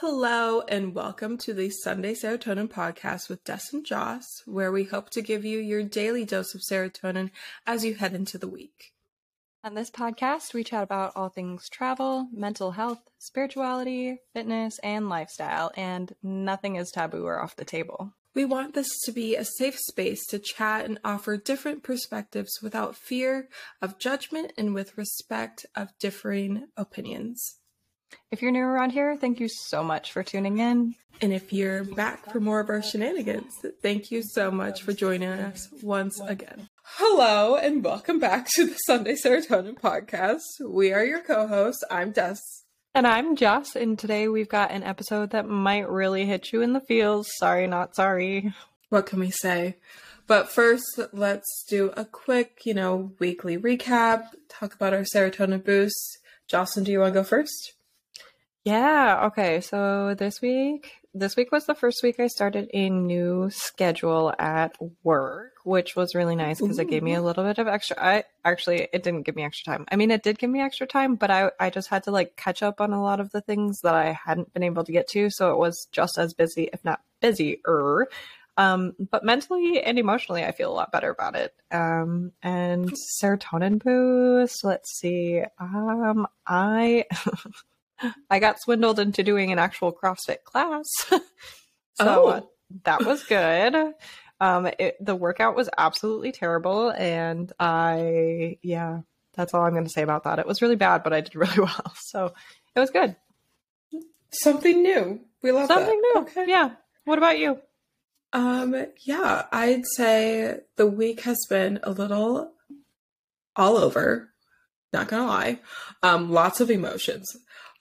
Hello, and welcome to the Sunday Serotonin Podcast with Des and Joss, where we hope to give you your daily dose of serotonin as you head into the week. On this podcast, we chat about all things travel, mental health, spirituality, fitness, and lifestyle, and nothing is taboo or off the table. We want this to be a safe space to chat and offer different perspectives without fear of judgment and with respect of differing opinions. If you're new around here, thank you so much for tuning in. And if you're back for more of our shenanigans, thank you so much for joining us once again. Hello, and welcome back to the Sunday Serotonin Podcast. We are your co hosts. I'm Des. And I'm Joss, and today we've got an episode that might really hit you in the feels. Sorry, not sorry. What can we say? But first, let's do a quick, you know, weekly recap, talk about our serotonin boost. Jocelyn, do you want to go first? Yeah, okay. So this week, this week was the first week I started a new schedule at work, which was really nice because it gave me a little bit of extra. I actually, it didn't give me extra time. I mean, it did give me extra time, but I, I just had to like catch up on a lot of the things that I hadn't been able to get to. So it was just as busy, if not busier. Um, but mentally and emotionally, I feel a lot better about it. Um, and serotonin boost. Let's see. Um, I. I got swindled into doing an actual CrossFit class. so Oh. uh, that was good. Um, it, the workout was absolutely terrible. And I, yeah, that's all I'm going to say about that. It was really bad, but I did really well. So it was good. Something new. We love Something that. new. Okay. Yeah. What about you? Um, yeah, I'd say the week has been a little all over. Not gonna lie. Um, lots of emotions.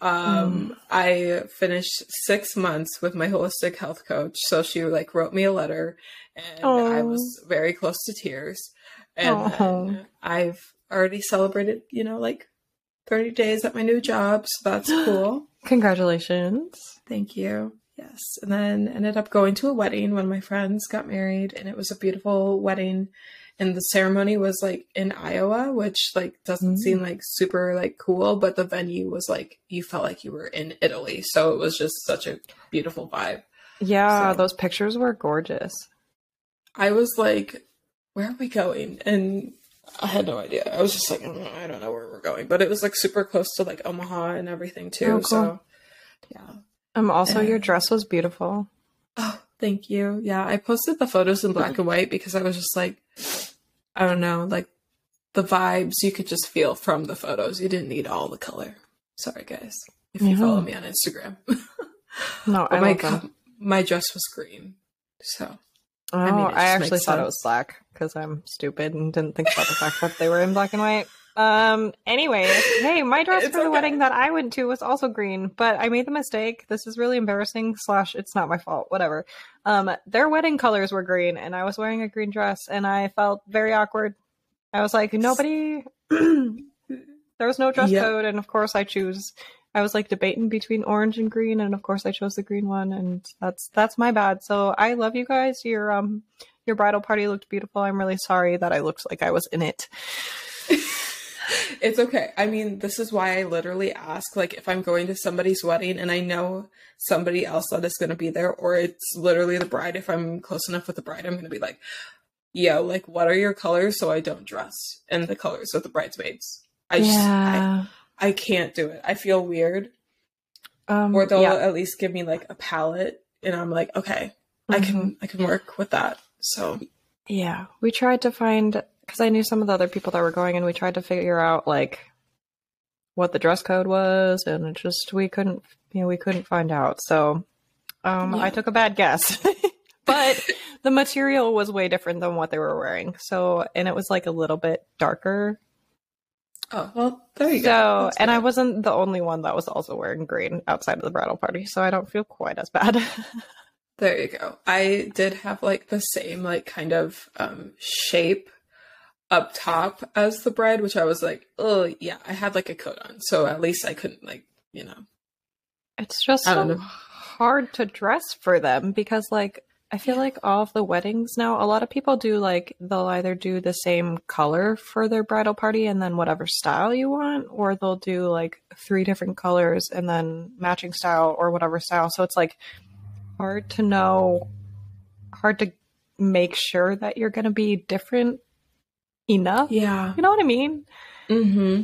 Um, I finished six months with my holistic health coach, so she like wrote me a letter, and I was very close to tears. And I've already celebrated, you know, like thirty days at my new job, so that's cool. Congratulations. Thank you. Yes. And then ended up going to a wedding when my friends got married and it was a beautiful wedding. And the ceremony was like in Iowa, which like doesn't Mm. seem like super like cool, but the venue was like you felt like you were in Italy. So it was just such a beautiful vibe. Yeah, So- those pictures were gorgeous. I was like, where are we going? And I had no idea. I was just like, "Mm, I don't know where we're going. But it was like super close to like Omaha and everything too. Oh, cool. So yeah. Um, also, your Uh, dress was beautiful. Oh, thank you. Yeah, I posted the photos in black and white because I was just like, I don't know, like the vibes you could just feel from the photos. You didn't need all the color. Sorry, guys, if you Yeah. follow me on Instagram. No, I my co- my dress was green, so Oh, I I, mean, oh, it just actually thought it was black because I'm stupid and didn't think about the fact that they were in black and white. Um. Anyway, hey, my dress It's for the okay. wedding that I went to was also green, but I made the mistake. This is really embarrassing. Slash, it's not my fault. Whatever. Um, their wedding colors were green, and I was wearing a green dress, and I felt very awkward. I was like, nobody. there was no dress Yep. code, and of course, I choose. I was like debating between orange and green, and of course, I chose the green one, and that's that's my bad. So I love you guys. Your um your bridal party looked beautiful. I'm really sorry that I looked like I was in it. it's okay. I mean, this is why I literally ask, like, if I'm going to somebody's wedding and I know somebody else that is going to be there, or it's literally the bride. If I'm close enough with the bride, I'm going to be like, "Yo, like, what are your colors?" So I don't dress in the colors of the bridesmaids. I just, I, I can't do it. I feel weird. um, Or they'll yeah. at least give me like a palette, and I'm like, okay, I can, I can work with that. So Yeah, we tried to find because I knew some of the other people that were going, and we tried to figure out like what the dress code was, and it just we couldn't, you know, we couldn't find out. So, um, Yeah. I took a bad guess, but the material was way different than what they were wearing. So, and it was like a little bit darker. oh well, there you So, go. That's and I wasn't the only one that was also wearing green outside of the bridal party, so I don't feel quite as bad. There you go. I did have like the same like kind of um shape up top as the bride, which I was like, oh yeah, I had like a coat on, so at least I couldn't like you know. It's just so know. hard to dress for them because, like, I feel like all of the weddings now, a lot of people do like they'll either do the same color for their bridal party and then whatever style you want, or they'll do like three different colors and then matching style or whatever style. So it's like hard to know, hard to make sure that you're going to be different enough. Yeah. You know what I mean? Mm-hmm.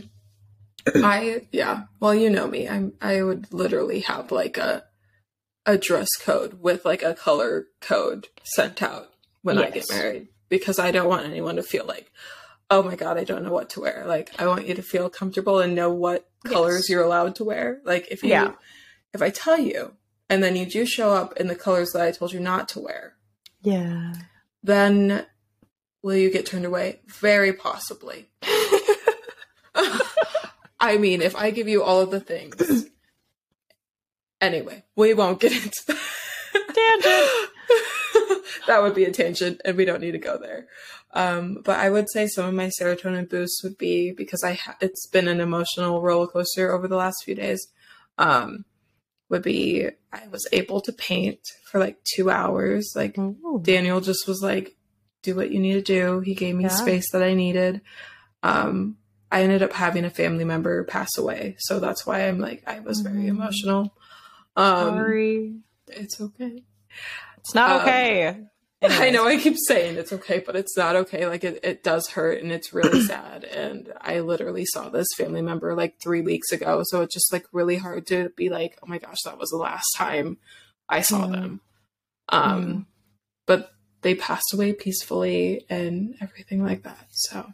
I yeah. Well, you know me. I'm I would literally have like a a dress code with like a color code sent out when I get married because I don't want anyone to feel like, oh my god, I don't know what to wear. Like I want you to feel comfortable and know what colors Yes. you're allowed to wear. Like if you Yeah. if I tell you and then you do show up in the colors that I told you not to wear, Yeah. then will you get turned away? Very possibly. I mean, if I give you all of the things. Anyway, we won't get into that. Tangent. that would be a tangent, and we don't need to go there. Um, but I would say some of my serotonin boosts would be because I ha- it's been an emotional roller coaster over the last few days. Um, would be I was able to paint for like two hours. Like Ooh. Daniel just was like, do what you need to do. He gave me Yeah. space that I needed. Um, I ended up having a family member pass away. So that's why I'm like, I was very Mm. emotional. Um, Sorry. it's okay. It's not um, okay. I know I keep saying it's okay, but it's not okay. Like it, it does hurt and it's really sad. And I literally saw this family member like three weeks ago. So it's just like really hard to be like, oh my gosh, that was the last time I saw Mm. them. Um, Mm. but they passed away peacefully and everything like that. So,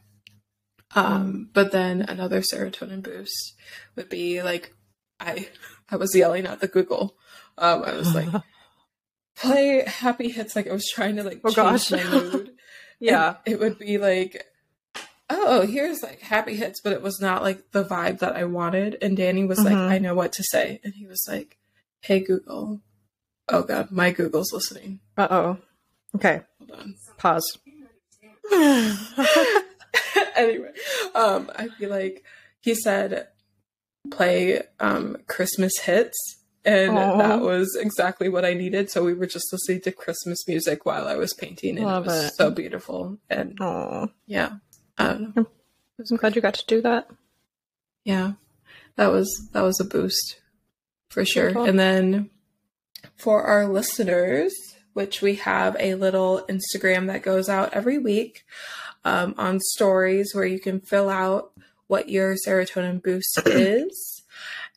um, but then another serotonin boost would be like, I, I was yelling at the Google. Um, I was like, play happy hits. Like I was trying to like Oh, change gosh. my mood. yeah. And it would be like, oh, here's like happy hits, but it was not like the vibe that I wanted. And Danny was like, Mhm. I know what to say. And he was like, hey, Google. Oh, God, my Google's listening. Uh oh. Okay. Hold on. Pause. anyway, um, I feel like he said, play um, Christmas hits. And Aw. that was exactly what I needed. So we were just listening to Christmas music while I was painting, and Love it was it. so beautiful. And Oh, yeah, I don't know. I'm glad you got to do that. Yeah, that was that was a boost for sure. Cool. And then for our listeners, which we have a little Instagram that goes out every week um, on stories where you can fill out what your serotonin boost is.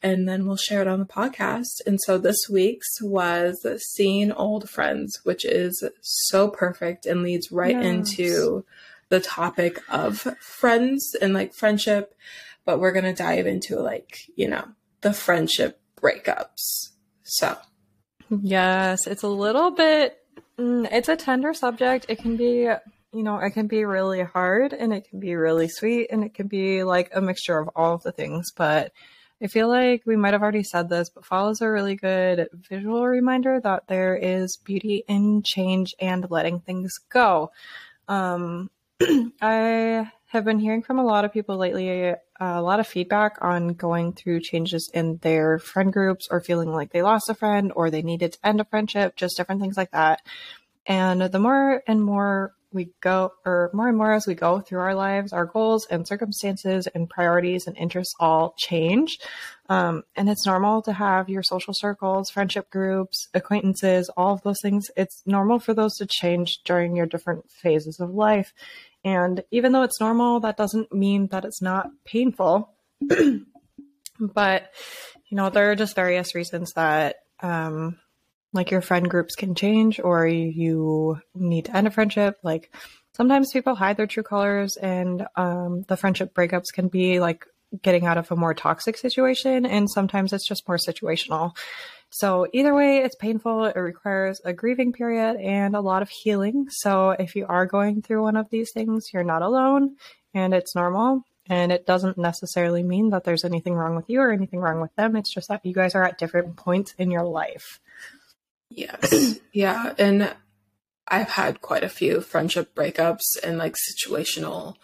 And then we'll share it on the podcast. And so this week's was seeing old friends, which is so perfect and leads right Yes. into the topic of friends and like friendship but we're going to dive into like, you know, the friendship breakups. So, Yes, it's a little bit. Mm, it's a tender subject. It can be, you know, it can be really hard, and it can be really sweet, and it can be like a mixture of all of the things. But I feel like we might have already said this, but fall is a really good visual reminder that there is beauty in change and letting things go. Um, I have been hearing from a lot of people lately a lot of feedback on going through changes in their friend groups or feeling like they lost a friend or they needed to end a friendship, just different things like that. And the more and more we go, or more and more as we go through our lives, our goals and circumstances and priorities and interests all change. Um, and it's normal to have your social circles, friendship groups, acquaintances, all of those things. It's normal for those to change during your different phases of life. And even though it's normal, that doesn't mean that it's not painful. but, you know, there are just various reasons that, um, like your friend groups can change or you need to end a friendship. Like sometimes people hide their true colors and, um, the friendship breakups can be like getting out of a more toxic situation. And sometimes it's just more situational. So either way, it's painful. It requires a grieving period and a lot of healing. So if you are going through one of these things, you're not alone and it's normal. And it doesn't necessarily mean that there's anything wrong with you or anything wrong with them. It's just that you guys are at different points in your life. yes. yeah. And I've had quite a few friendship breakups and like situational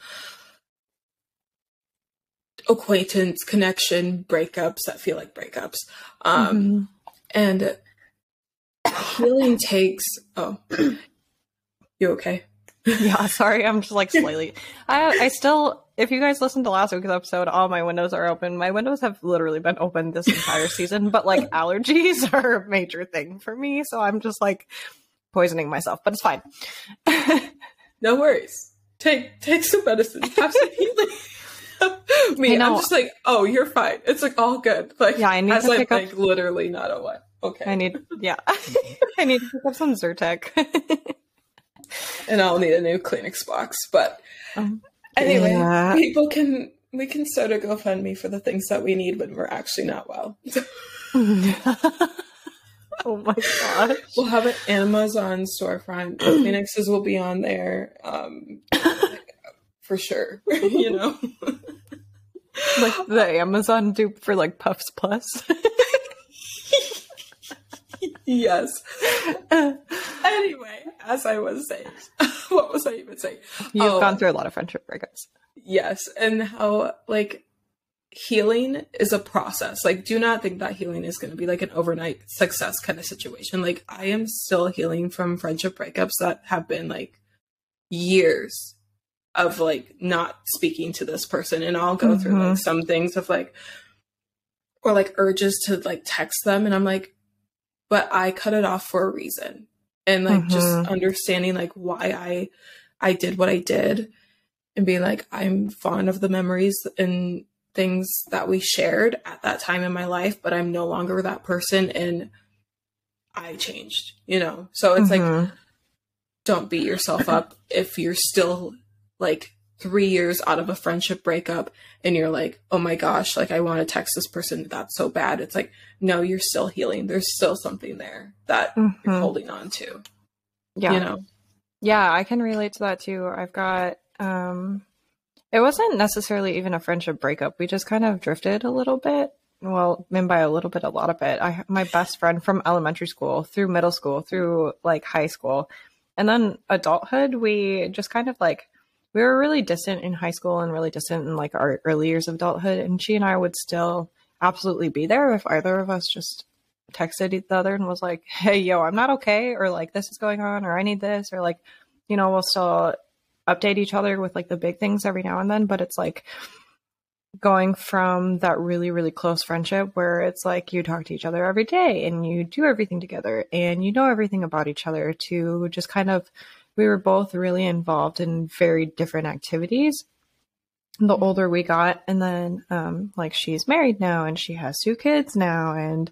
acquaintance connection breakups that feel like breakups. Um, Mhm. And healing takes. Oh, you okay? yeah, sorry, I'm just like slightly. I I still, if you guys listened to last week's episode, all my windows are open. My windows have literally been open this entire season, but like allergies are a major thing for me, so I'm just like poisoning myself, but it's fine. no worries. Take take some medicine. Have some healing. me, I'm just like, oh, you're fine. It's like all good. Like, yeah, I need to pick like up... literally not a what. Okay. I need, yeah, I need to pick up some Zyrtec and I'll need a new Kleenex box. But um, anyway, yeah. people can we can sort of GoFundMe for the things that we need when we're actually not well. oh my gosh. We'll have an Amazon storefront. Kleenexes will be on there. Um, for sure. you know. like the Amazon dupe for like Puffs Plus. yes. anyway, as I was saying, what was I even saying? You've oh, gone through a lot of friendship breakups. Yes, and how like healing is a process. Like, do not think that healing is going to be like an overnight success kind of situation. Like, I am still healing from friendship breakups that have been like years of like not speaking to this person, and I'll go mm-hmm. through like mm-hmm. some things of like or like urges to like text them, and I'm like, but I cut it off for a reason and like mm-hmm. just understanding like why I I did what I did and being like I'm fond of the memories and things that we shared at that time in my life, but I'm no longer that person and I changed, you know. So it's mm-hmm. like don't beat yourself up if you're still like 3 years out of a friendship breakup and you're like, "Oh my gosh, like I want to text this person that's so bad." It's like, "No, you're still healing. There's still something there that mm-hmm. you're holding on to." Yeah. You know. Yeah, I can relate to that too. I've got um it wasn't necessarily even a friendship breakup. We just kind of drifted a little bit. Well, and by a little bit, a lot of it. I my best friend from elementary school through middle school through like high school, and then adulthood. We just kind of like we were really distant in high school and really distant in like our early years of adulthood. And she and I would still absolutely be there if either of us just texted the other and was like, "Hey, yo, I'm not okay," or like, "This is going on," or "I need this," or like, you know, we'll still update each other with like the big things every now and then. But it's like going from that really really close friendship where it's like you talk to each other every day and you do everything together and you know everything about each other to just kind of we were both really involved in very different activities the older we got and then um like she's married now and she has two kids now and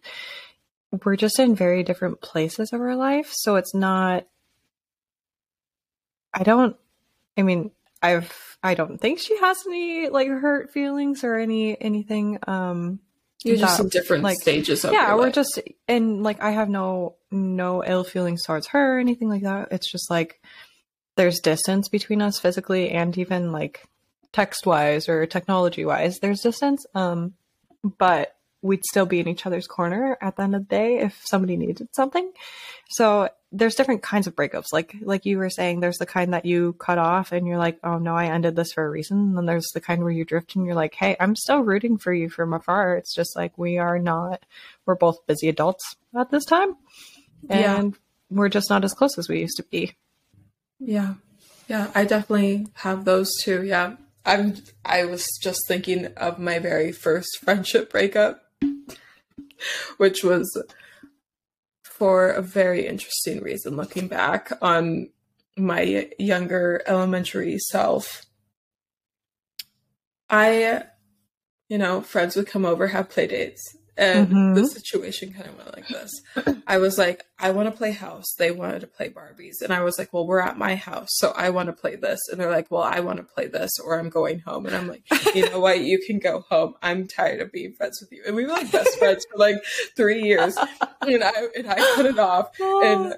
we're just in very different places of our life. So it's not, I don't, I mean, I've, I don't think she has any like hurt feelings or any, anything. Um, you're that, just in different like, stages of yeah we're life. just and like i have no no ill feelings towards her or anything like that it's just like there's distance between us physically and even like text wise or technology wise there's distance um but we'd still be in each other's corner at the end of the day if somebody needed something. So there's different kinds of breakups. Like like you were saying, there's the kind that you cut off and you're like, oh no, I ended this for a reason. And then there's the kind where you drift and you're like, hey, I'm still rooting for you from afar. It's just like we are not we're both busy adults at this time. And yeah. we're just not as close as we used to be. Yeah. Yeah, I definitely have those too. Yeah. I'm I was just thinking of my very first friendship breakup which was for a very interesting reason looking back on my younger elementary self. I, you know, friends would come over, have play dates, and mm-hmm. the situation kind of went like this. I was like, I want to play house. They wanted to play Barbies. And I was like, well, we're at my house. So I want to play this. And they're like, well, I want to play this or I'm going home. And I'm like, you know what? You can go home. I'm tired of being friends with you. And we were like best friends for like three years. And I, and I put it off. And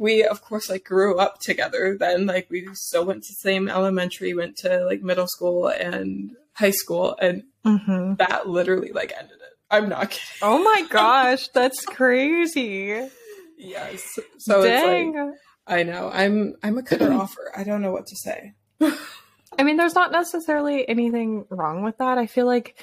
we of course like grew up together then like we still went to the same elementary went to like middle school and high school and mm-hmm. that literally like ended I'm not kidding. Oh my gosh, that's crazy. Yes. So Dang. it's like I know. I'm I'm a cutter offer. I don't know what to say. I mean, there's not necessarily anything wrong with that. I feel like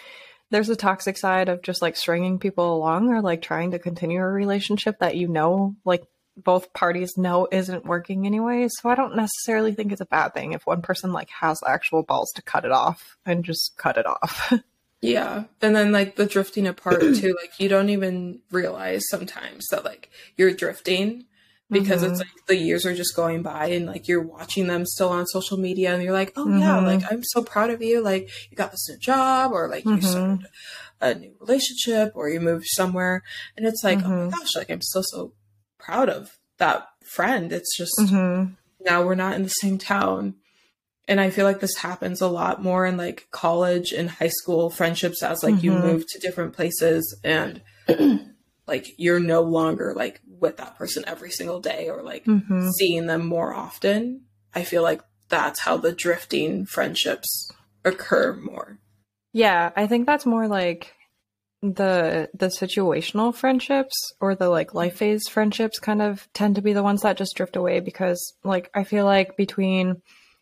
there's a toxic side of just like stringing people along or like trying to continue a relationship that you know like both parties know isn't working anyway. So I don't necessarily think it's a bad thing if one person like has actual balls to cut it off and just cut it off. Yeah. And then like the drifting apart too, like you don't even realize sometimes that like you're drifting because mm-hmm. it's like the years are just going by and like you're watching them still on social media and you're like, oh mm-hmm. yeah, like I'm so proud of you. Like you got this new job or like you mm-hmm. started a new relationship or you moved somewhere. And it's like, oh my mm-hmm. gosh, like I'm so, so proud of that friend. It's just mm-hmm. now we're not in the same town and I feel like this happens a lot more in like college and high school friendships as like mm-hmm. you move to different places and like you're no longer like with that person every single day or like mm-hmm. seeing them more often. I feel like that's how the drifting friendships occur more. Yeah, I think that's more like the the situational friendships or the like life phase friendships kind of tend to be the ones that just drift away because like I feel like between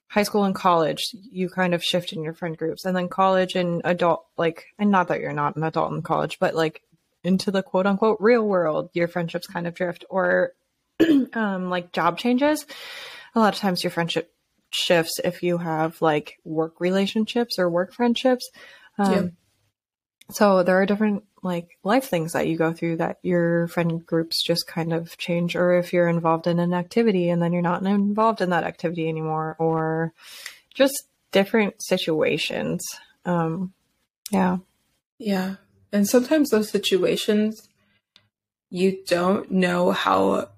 high school and college, you kind of shift in your friend groups. And then college and adult, like, and not that you're not an adult in college, but like into the quote unquote real world, your friendships kind of drift. Or um, like job changes. A lot of times your friendship shifts if you have like work relationships or work friendships. Um, yeah. So there are different like life things that you go through that your friend groups just kind of change or if you're involved in an activity and then you're not involved in that activity anymore or just different situations um yeah yeah and sometimes those situations you don't know how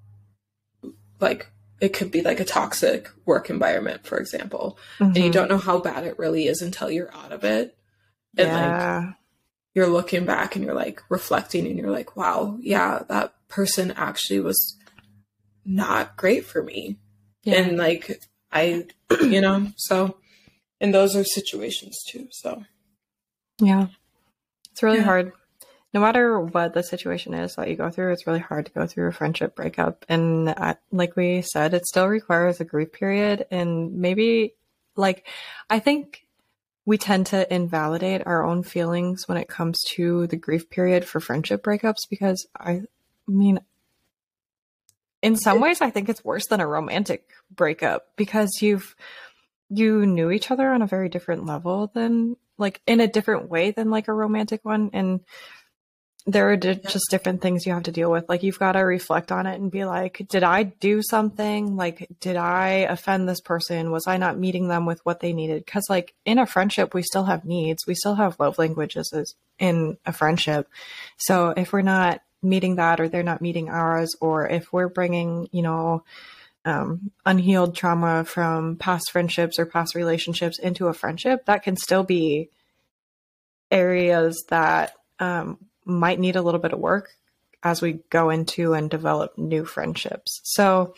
like it could be like a toxic work environment for example mm-hmm. and you mm-hmm. don't know how bad it really is until you're out of it and yeah. like you're looking back and you're like reflecting and you're like, wow, yeah, that person actually was not great for me. Yeah. And like, I, you know, so, and those are situations too. So, yeah, it's really yeah. hard. No matter what the situation is that you go through, it's really hard to go through a friendship breakup. And uh, like we said, it still requires a grief period. And maybe, like, I think we tend to invalidate our own feelings when it comes to the grief period for friendship breakups because I mean in some ways I think it's worse than a romantic breakup because you've you knew each other on a very different level than like in a different way than like a romantic one. And there are d- just different things you have to deal with. Like you've got to reflect on it and be like, did I do something? Like, did I offend this person? Was I not meeting them with what they needed? Because like in a friendship, we still have needs. We still have love languages as in a friendship. So if we're not meeting that, or they're not meeting ours, or if we're bringing, you know, um, unhealed trauma from past friendships or past relationships into a friendship, that can still be areas that um, might need a little bit of work as we go into and develop new friendships. So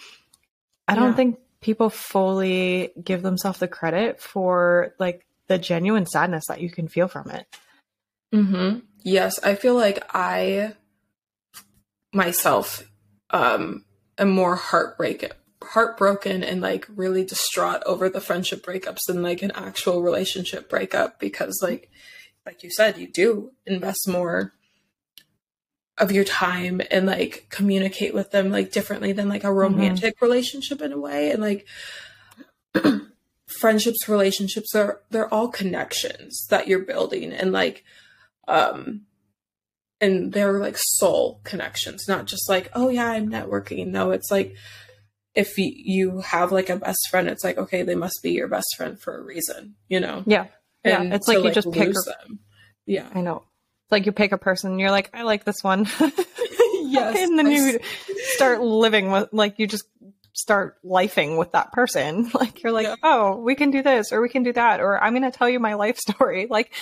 I don't yeah. think people fully give themselves the credit for like the genuine sadness that you can feel from it. Mm-hmm. Yes, I feel like I myself um am more heartbreak heartbroken and like really distraught over the friendship breakups than like an actual relationship breakup because like like you said you do invest more of your time and like communicate with them like differently than like a mm-hmm. romantic mm-hmm. relationship in a way. And like friendships relationships are they're all connections that you're building and like um and they're like soul connections not just like oh yeah i'm networking. No it's like if you have like a best friend it's like okay they must be your best friend for a reason you know? Yeah. And yeah it's like you like, just pick them. Yeah. I know like you pick a person and you're like, I like this one. yes. and then you start living with, like, you just start lifing with that person. Like, you're like, yeah. oh, we can do this or we can do that, or I'm going to tell you my life story. Like,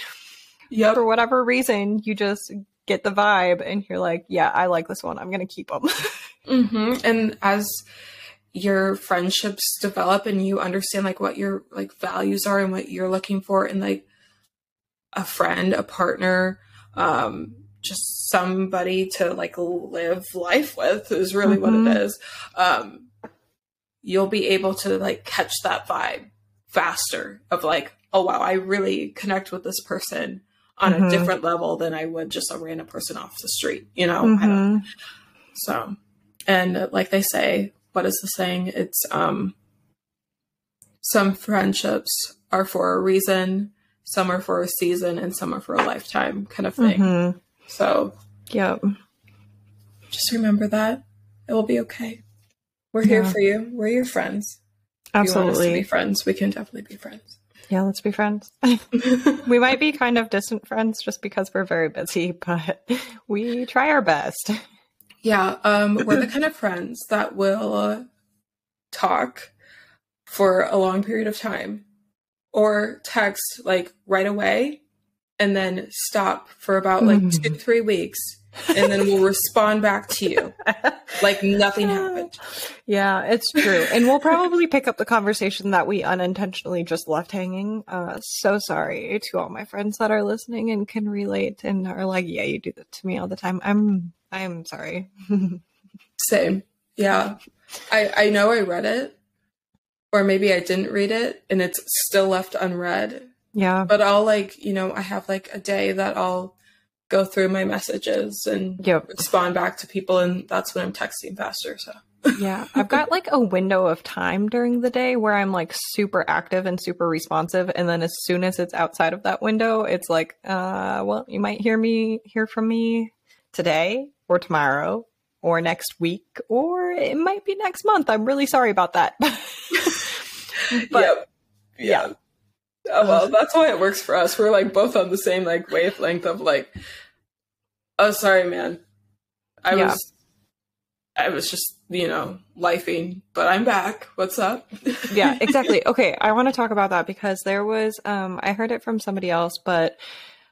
yep. for whatever reason, you just get the vibe and you're like, yeah, I like this one. I'm going to keep them. mm-hmm. And as, your friendships develop and you understand like what your like values are and what you're looking for in like a friend, a partner, um, just somebody to like live life with is really mm-hmm. what it mm-hmm. Um, you'll be able to like catch that vibe faster of like, oh wow, I really connect with this person on mm-hmm. a different level than I would just a random person off the street, you know? Mm-hmm. So and like they say, what is the saying? It's um some friendships are for a reason, some are for a season, and some are for a lifetime kind of thing. Mhm. So Yep. just remember that. It will be okay. We're here Yeah. for you. We're your friends. If you want us to be friends, we can definitely be friends. Yeah, let's be friends. we might be kind of distant friends just because we're very busy, but we try our best. Yeah, um, we're the kind of friends that will uh, talk for a long period of time or text like right away and then stop for about like Mhm. two, three weeks and then we'll respond back to you like nothing happened. Yeah, it's true. And we'll probably pick up the conversation that we unintentionally just left hanging. Uh, so sorry to all my friends that are listening and can relate and are like, yeah, you do that to me all the time. I'm, I'm sorry. Same. Yeah. I, I know I read it or maybe I didn't read it and it's still left unread. yeah. But I'll like, you know, I have like a day that I'll go through my messages and Yep. respond back to people and that's when I'm texting faster. So Yeah. I've got like a window of time during the day where I'm like super active and super responsive. And then as soon as it's outside of that window, it's like, uh, well, you might hear me, hear from me today or tomorrow or next week or it might be next month. I'm really sorry about that. but yep. yeah. Oh, well, that's why it works for us. We're like both on the same like wavelength of like, oh, sorry, man. I Yeah. was, I was just, you know, lifing, but I'm back. What's up? yeah, exactly. Okay, I want to talk about that because there was um I heard it from somebody else, but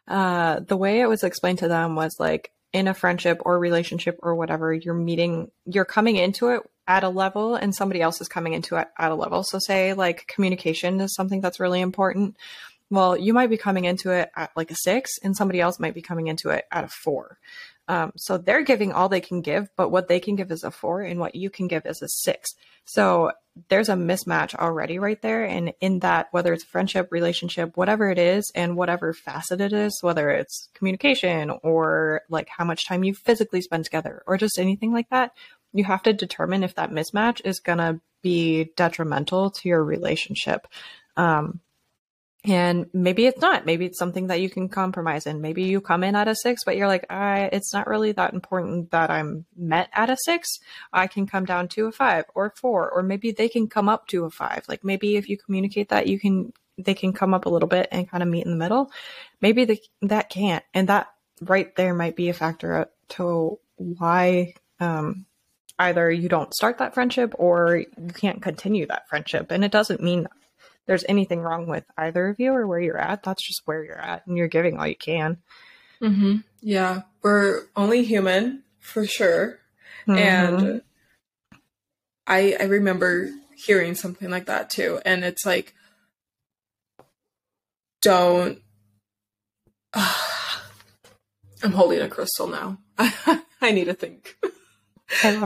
uh the way it was explained to them was like in a friendship or relationship or whatever, you're meeting you're coming into it at a level and somebody else is coming into it at a level. So say like communication is something that's really important. Well, you might be coming into it at like a 6 and somebody else might be coming into it at a 4. Um, so they're giving all they can give, but what they can give is a four, and what you can give is a six. So there's a mismatch already right there. And in that, whether it's friendship, relationship, whatever it is, and whatever facet it is, whether it's communication or like how much time you physically spend together or just anything like that, you have to determine if that mismatch is going to be detrimental to your relationship. Um, and maybe it's not. Maybe it's something that you can compromise in. Maybe you come in at a six, but you're like, I, it's not really that important that I'm met at a six. I can come down to a five or four, or maybe they can come up to a five. Like maybe if you communicate that, you can, they can come up a little bit and kind of meet in the middle. Maybe that can't. And that right there might be a factor to why, um, either you don't start that friendship or you can't continue that friendship. And it doesn't mean there's anything wrong with either of you or where you're at. That's just where you're at, and you're giving all you can. Mm-hmm. Yeah, we're only human for sure. Mhm. And I I remember hearing something like that too. And it's like don't I'm holding a crystal now. I need to think.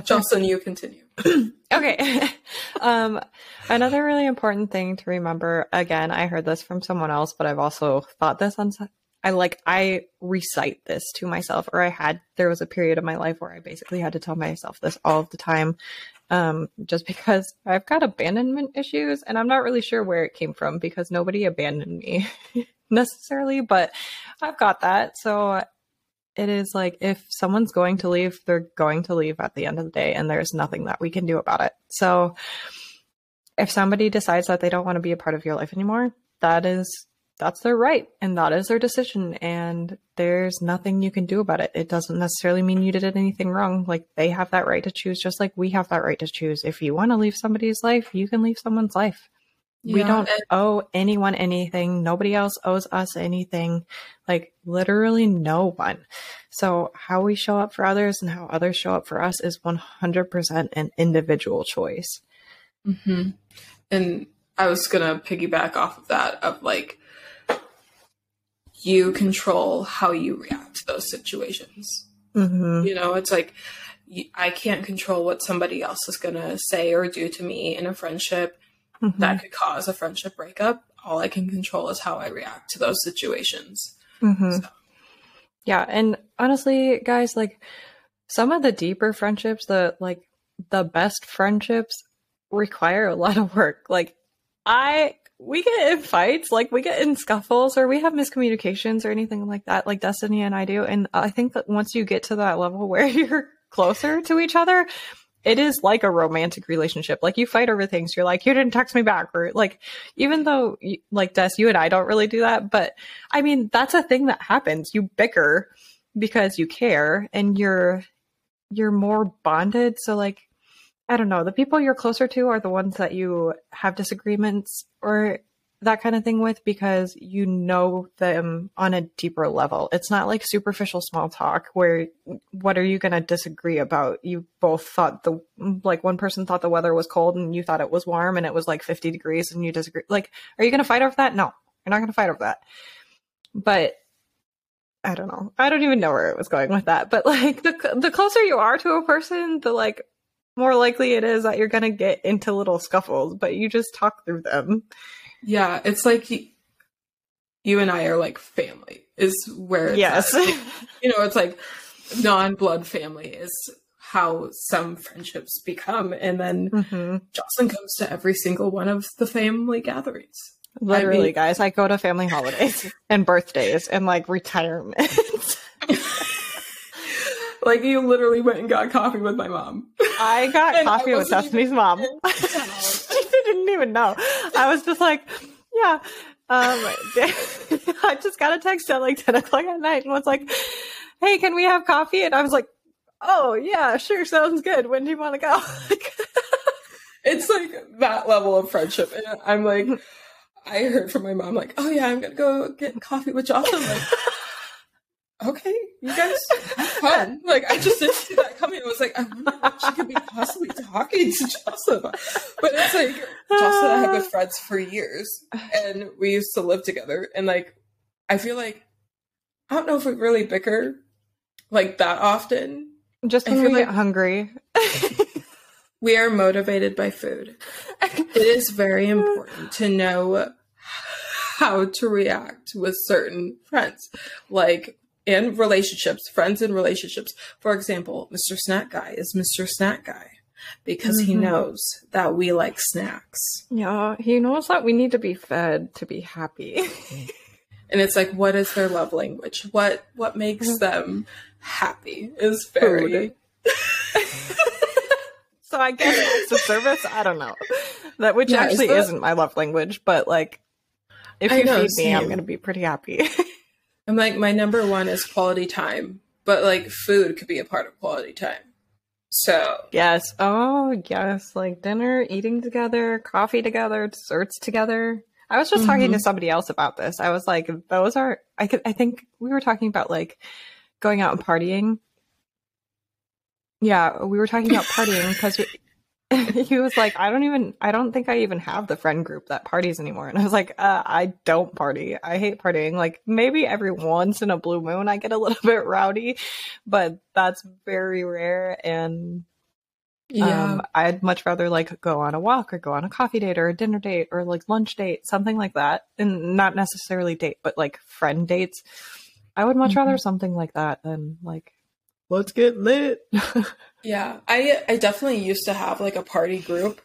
Jocelyn, you continue. Okay. um, another really important thing to remember. Again, I heard this from someone else, but I've also thought this on. I like I recite this to myself, or I had. There was a period of my life where I basically had to tell myself this all of the time, um, just because I've got abandonment issues, and I'm not really sure where it came from because nobody abandoned me necessarily, but I've got that. So it is like if someone's going to leave, they're going to leave at the end of the day, and there's nothing that we can do about it. So if somebody decides that they don't want to be a part of your life anymore, that is that's their right and that is their decision and there's nothing you can do about it. It doesn't necessarily mean you did anything wrong. Like they have that right to choose just like we have that right to choose. If you want to leave somebody's life, you can leave someone's life. We don't owe anyone anything. Nobody else owes us anything. Like literally no one. So how we show up for others and how others show up for us is 100% an individual choice. hmm And I was gonna piggyback off of that of like you control how you react to those situations. Mm-hmm. You know, it's like I can't control what somebody else is gonna say or do to me in a friendship Mm-hmm. that could cause a friendship breakup. All I can control is how I react to those situations. hmm So- Yeah, and honestly, guys, like some of the deeper friendships, the like the best friendships require a lot of work. Like I we get in fights, like we get in scuffles or we have miscommunications or anything like that, like Destiny and I do. And I think that once you get to that level where you're closer to each other, it is like a romantic relationship. Like you fight over things. You're like, you didn't text me back, or like, even though like Des, you and I don't really do that, but I mean, that's a thing that happens. You bicker because you care, and you're you're more bonded. So like, I don't know, the people you're closer to are the ones that you have disagreements or that kind of thing with because you know them on a deeper level. It's not like superficial small talk where what are you going to disagree about? You both thought the like one person thought the weather was cold and you thought it was warm and it was like 50 degrees and you disagree. Like are you going to fight over that? No. You're not going to fight over that. But I don't know. I don't even know where it was going with that. But like the the closer you are to a person, the like more likely it is that you're going to get into little scuffles, but you just talk through them. Yeah, it's like you and I are like family is where yes, you know, it's like non-blood family is how some friendships become, and then mm-hmm. Jocelyn comes to every single one of the family gatherings. Literally, I mean, guys, I go to family holidays and birthdays and like retirement. like you literally went and got coffee with my mom. I got coffee with Destiny's mom didn't even know. I was just like, yeah. Um, I just got a text at like 10 o'clock at night and was like, hey, can we have coffee? And I was like, oh, yeah, sure, sounds good. When do you want to go? it's like that level of friendship. And I'm like, I heard from my mom, like, oh, yeah, I'm going to go get coffee with Jocelyn. Like, okay, you guys have fun. Like, I just didn't see that coming. I was like, I wonder what she could be possibly talking to Jocelyn. But it's like, Jocelyn and I have been friends for years, and we used to live together. And like, I feel like, I don't know if we really bicker like that often. Just when we like get hungry. we are motivated by food. It is very important to know how to react with certain friends. Like and relationships, friends in relationships. For example, Mr. Snack Guy is Mr. Snack Guy because mm-hmm. he knows that we like snacks. Yeah, he knows that we need to be fed to be happy. and it's like what is their love language? What what makes mm-hmm. them happy is very So I guess it's a service, I don't know. That which yeah, actually is not my love language, but like if you know, feed me, same. I'm gonna be pretty happy. I'm like, my number one is quality time, but like food could be a part of quality time. So yes, oh yes, like dinner, eating together, coffee together, desserts together. I was just mm-hmm. talking to mm-hmm. somebody else about this. I was like, those are. I could. I think we were talking about like going out and partying. Yeah, we were talking about partying because he was like, I don't even, I don't think I even have the friend group that parties anymore. And I was like, uh, I don't party. I hate partying. Like maybe every once in a blue moon I get a little bit rowdy, but that's very rare. And yeah, um, I'd much rather like go on a walk or go on a coffee date or a dinner date or like lunch date, something like that. And not necessarily date, but like friend dates. I would much mm-hmm. rather something like that than like, let's get lit. Yeah, I I definitely used to have like a party group,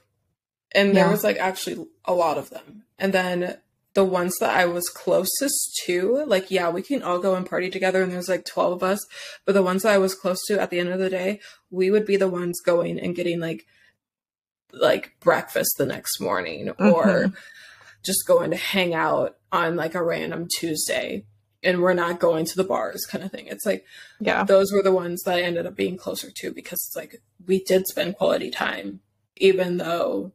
and there yeah. was like actually a lot of them. And then the ones that I was closest to, like yeah, we can all go and party together, and there's like twelve of us. But the ones that I was close to at the end of the day, we would be the ones going and getting like like breakfast the next morning, mm-hmm. or just going to hang out on like a random Tuesday and we're not going to the bars kind of thing. It's like, yeah, those were the ones that I ended up being closer to because it's like we did spend quality time, even though,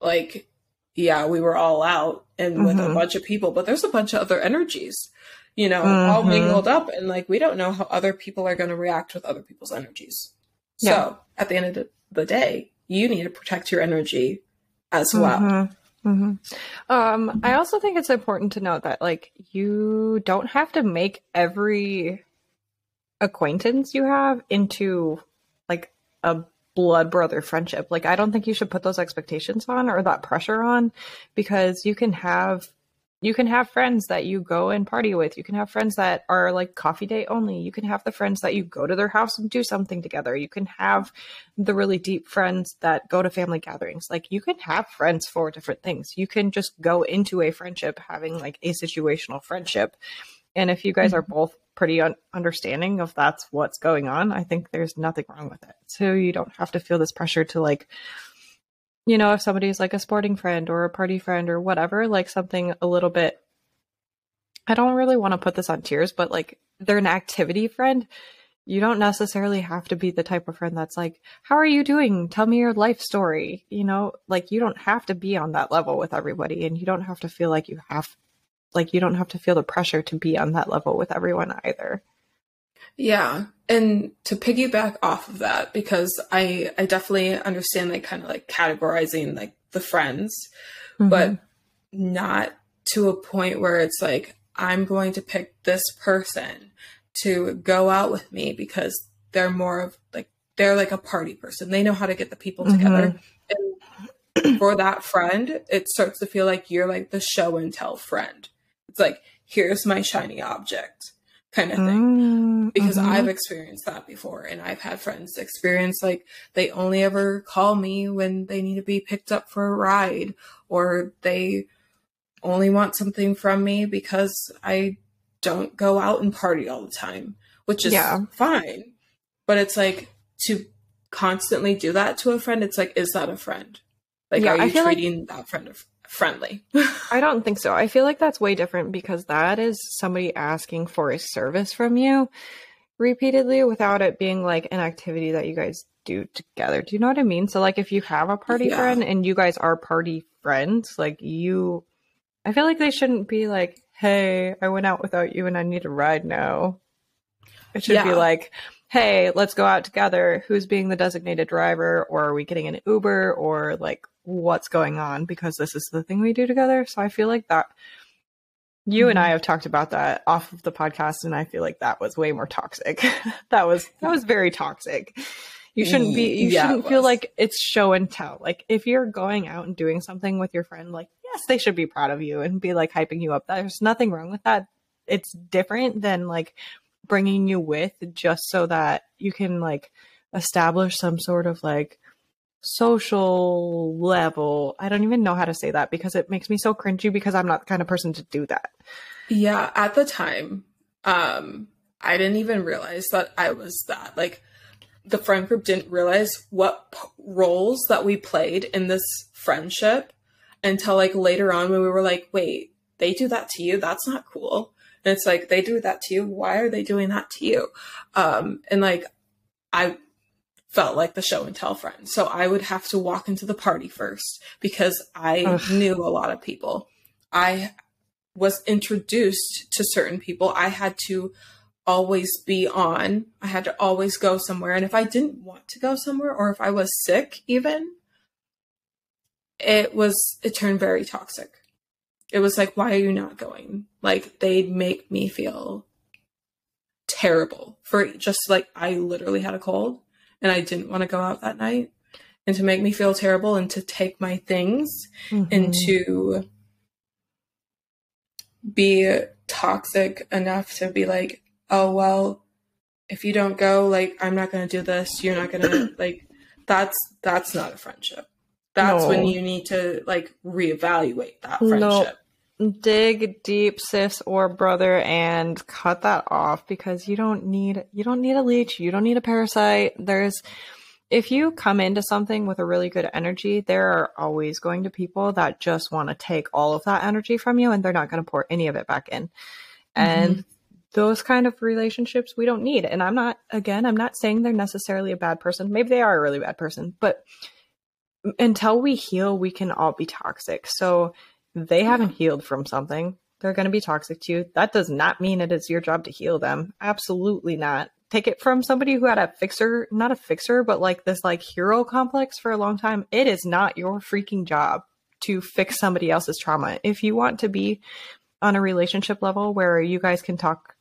like, yeah, we were all out and mm-hmm. with a mm-hmm. bunch of people, but there's a bunch of other energies, you know, mm-hmm. all mingled up, and like we don't know how other people are going to react with other people's energies. Yeah. So at the end of the day, you need to protect your energy as well. Mm-hmm. Mm-hmm. Um, I also think it's important to note that like you don't have to make every acquaintance you have into like a blood brother friendship. Like I don't think you should put those expectations on or that pressure on because you can have you can have friends that you go and party with. You can have friends that are like coffee date only. You can have the friends that you go to their house and do something together. You can have the really deep friends that go to family gatherings. Like you can have friends for different things. You can just go into a friendship having like a situational friendship. And if you guys mm-hmm. are both pretty un- understanding of that's what's going on, I think there's nothing wrong with it. So you don't have to feel this pressure to like you know, if somebody's like a sporting friend or a party friend or whatever, like something a little bit I don't really want to put this on tiers, but like they're an activity friend. You don't necessarily have to be the type of friend that's like, How are you doing? Tell me your life story. You know, like you don't have to be on that level with everybody and you don't have to feel like you have like you don't have to feel the pressure to be on that level with everyone either. Yeah. And to piggyback off of that, because I I definitely understand like kind of like categorizing like the friends, mm-hmm. but not to a point where it's like I'm going to pick this person to go out with me because they're more of like they're like a party person. They know how to get the people together. Mm-hmm. And for that friend, it starts to feel like you're like the show and tell friend. It's like, here's my shiny object kind of thing. Mm, because mm-hmm. I've experienced that before and I've had friends experience like they only ever call me when they need to be picked up for a ride or they only want something from me because I don't go out and party all the time, which is yeah. fine. But it's like to constantly do that to a friend, it's like, is that a friend? Like, yeah, are you treating like- that friend friendly. I don't think so. I feel like that's way different because that is somebody asking for a service from you repeatedly without it being like an activity that you guys do together. Do you know what I mean? So like if you have a party yeah. friend and you guys are party friends, like you I feel like they shouldn't be like, "Hey, I went out without you and I need a ride now." It should yeah. be like, "Hey, let's go out together. Who's being the designated driver or are we getting an Uber or like what's going on because this is the thing we do together. So I feel like that you mm-hmm. and I mm-hmm. have talked about that off of the podcast and I feel like that was way more toxic. that was that was very toxic. You shouldn't be you yeah, shouldn't feel like it's show and tell. Like if you're going out and doing something with your friend like yes, they should be proud of you and be like hyping you up. There's nothing wrong with that. It's different than like bringing you with just so that you can like establish some sort of like social level. I don't even know how to say that because it makes me so cringy because I'm not the kind of person to do that. Yeah, at the time, um, I didn't even realize that I was that. Like, the friend group didn't realize what p- roles that we played in this friendship until like later on when we were like, wait, they do that to you? That's not cool. And it's like, they do that to you. Why are they doing that to you? Um, and like, I felt like the show and tell friend. So I would have to walk into the party first because I Ugh. knew a lot of people. I was introduced to certain people. I had to always be on. I had to always go somewhere. And if I didn't want to go somewhere or if I was sick even, it was it turned very toxic. It was like, why are you not going? Like they'd make me feel terrible for just like I literally had a cold and I didn't want to go out that night and to make me feel terrible and to take my things mm-hmm. and to be toxic enough to be like, oh, well, if you don't go, like, I'm not going to do this. You're not going to, like, that's, that's not a friendship. That's no. when you need to, like, reevaluate that friendship. No dig deep sis or brother and cut that off because you don't need you don't need a leech. You don't need a parasite. There's if you come into something with a really good energy there are always going to people that just want to take all of that energy from you and they're not going to pour any of it back in. And mm-hmm. those kind of relationships we don't need. And i'm not again i'm not saying they're necessarily a bad person. Maybe they are a really bad person but until we heal we can all be toxic. So they haven't healed from something. They're going to be toxic to you. That does not mean it is your job to heal them. Absolutely not. Take it from somebody who had a fixer, not a fixer, but like this like hero complex for a long time. It is not your freaking job to fix somebody else's trauma. If you want to be on a relationship level where you guys can talk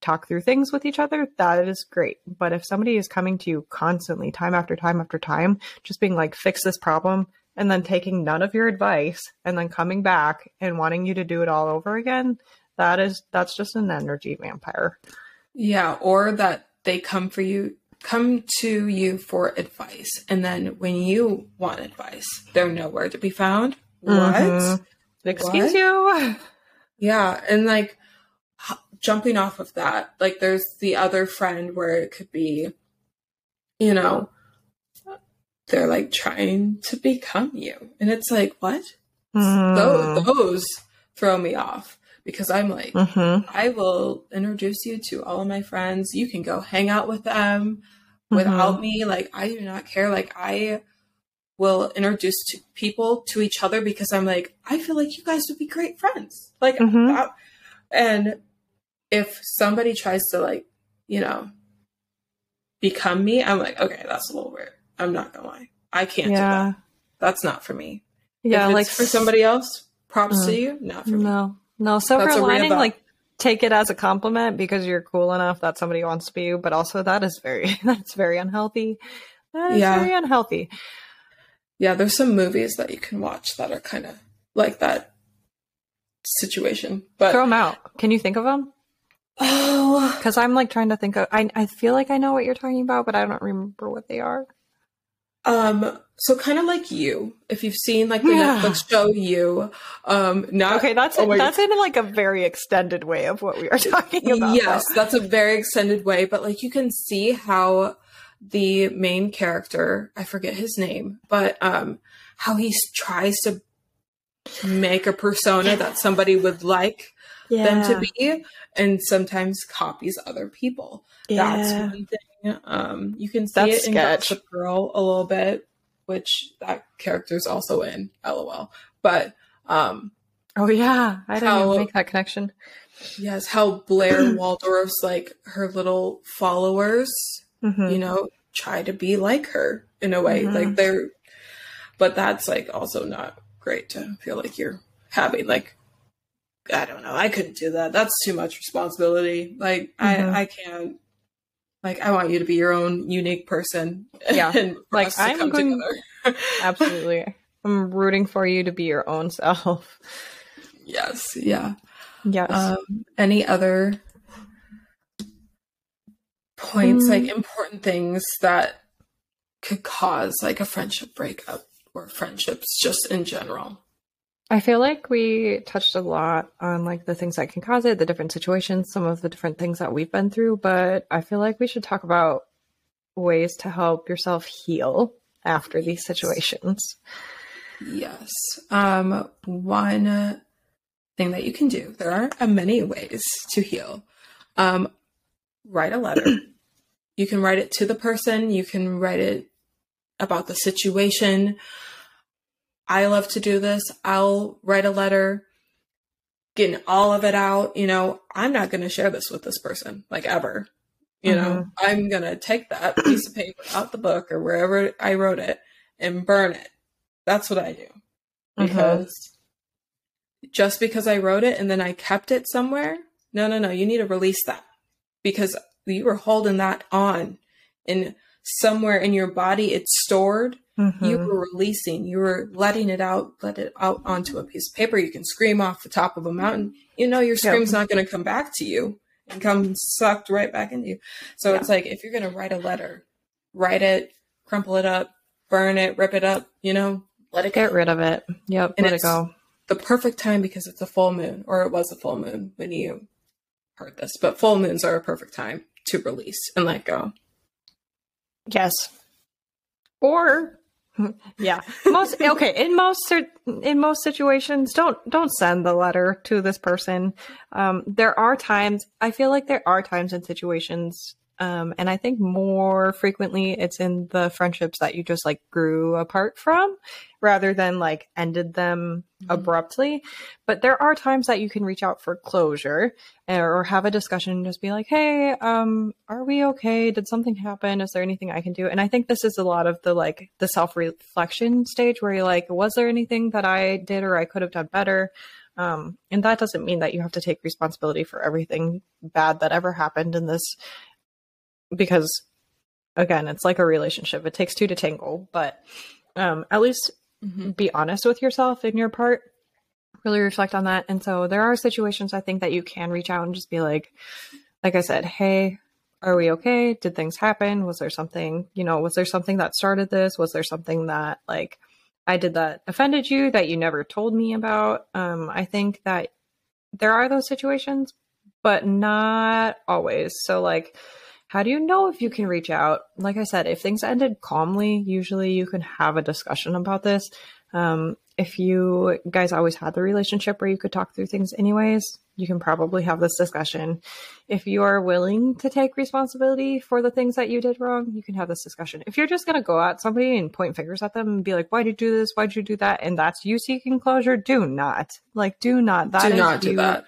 talk through things with each other, that is great. But if somebody is coming to you constantly, time after time after time, just being like, fix this problem, and then taking none of your advice and then coming back and wanting you to do it all over again, that is that's just an energy vampire. Yeah, or that they come for you come to you for advice and then when you want advice, they're nowhere to be found. What? Mhm. Excuse What? you. Yeah, and like jumping off of that, like there's the other friend where it could be, you know, they're like trying to become you, and it's like what? Mhm. Those, those throw me off because I'm like, Mhm. I will introduce you to all of my friends. You can go hang out with them without me. Like I do not care. Like I will introduce to people to each other because I'm like, I feel like you guys would be great friends. Like, Mhm. that- and if somebody tries to like, you know, become me, I'm like, okay, that's a little weird. I'm not gonna lie, I can't do that. That's not for me. Yeah, like for somebody else, props Mm. to you. Not for me. No, no. Silver That's lining, like take it as a compliment because you're cool enough that somebody wants to be you. But also, that is very that's very unhealthy. That is Yeah. very unhealthy. Yeah, there's some movies that you can watch that are kind of like that situation. But Throw them out. Can you think of them? oh, Because I'm like trying to think of. I I feel like I know what you're talking about, but I don't remember what they are. Um, so kind of like you, if you've seen like the Yeah. Netflix show You, um, not Okay, that's oh that's in like a very extended way of what we are talking about. yes, though. that's a very extended way, but like you can see how the main character, I forget his name, but um, how he tries to make a persona that somebody would like them to be and sometimes copies other people. That's Yeah. one thing. Um, you can see That's it in. Gossip Girl a little bit, which that character's also in. LOL. But um, Oh yeah, I didn't How- make that connection. yes, how Blair Waldorf's like her little followers, Mhm. you know, try to be like her in a way. Mhm. Like they're, but that's like also not great to feel like you're having like. I don't know. I couldn't do that. That's too much responsibility. Like Mhm. I, I can't. Like I want you to be your own unique person. Yeah. and Like, I'm going- Absolutely. I'm rooting for you to be your own self. yes. Yeah. Yes. Um, any other points, Mm. like important things that could cause like a friendship breakup or friendships just in general? I feel like we touched a lot on like the things that can cause it, the different situations, some of the different things that we've been through, but I feel like we should talk about ways to help yourself heal after these situations. Yes. Um, one thing that you can do, there are uh, many ways to heal. Um, write a letter. you can write it to the person, you can write it about the situation. I love to do this. I'll write a letter, getting all of it out. You know, I'm not going to share this with this person, like ever. You know, I'm going to take that piece of paper out the book or wherever I wrote it and burn it. That's what I do. Mhm. Because just because I wrote it and then I kept it somewhere, no, no, no, you need to release that because you were holding that on and somewhere in your body it's stored Mhm. you were releasing you were letting it out let it out onto a piece of paper you can scream off the top of a mountain you know your scream's not going to come back to you and come sucked right back into you so Yeah. it's like if you're going to write a letter write it crumple it up burn it rip it up you know let it go Get rid of it. Yep. And let it go. the perfect time because it's a full moon or it was a full moon when you heard this but full moons are a perfect time to release and let go Yes. Or yeah. Most okay, in most in most situations don't don't send the letter to this person. Um there are times I feel like there are times and situations um and I think more frequently it's in the friendships that you just like grew apart from rather than like ended them abruptly. But there are times that you can reach out for closure or have a discussion and just be like, hey, um, are we okay? Did something happen? Is there anything I can do? And I think this is a lot of the like the self reflection stage where you're like, was there anything that I did or I could have done better? Um, and that doesn't mean that you have to take responsibility for everything bad that ever happened in this because again, it's like a relationship. It takes two to tangle, but um, at least mm-hmm. be honest with yourself in your part really reflect on that. And so there are situations i think that you can reach out and just be like like i said hey are we okay? Did things happen? Was there something you know was there something that started this? Was there something that like i did that offended you that you never told me about? Um i think that there are those situations but not always. So like how do you know if you can reach out? Like I said, if things ended calmly, usually you can have a discussion about this. Um, if you guys always had the relationship where you could talk through things anyways, you can probably have this discussion. If you are willing to take responsibility for the things that you did wrong, you can have this discussion. If you're just going to go at somebody and point fingers at them and be like, why did you do this? Why did you do that? And that's you seeking closure, do not. Like, do not. That do not do you, that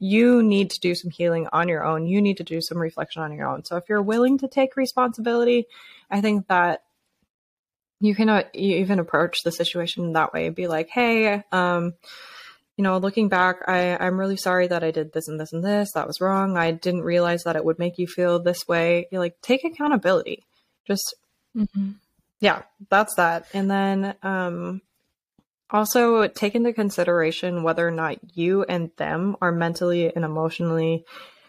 you need to do some healing on your own. You need to do some reflection on your own. So if you're willing to take responsibility, I think that you can uh, even approach the situation that way. Be like, hey, um, you know, looking back, I, I'm really sorry that I did this and this and this. That was wrong. I didn't realize that it would make you feel this way. You like take accountability. Just mm-hmm. yeah, that's that. And then um also, take into consideration whether or not you and them are mentally and emotionally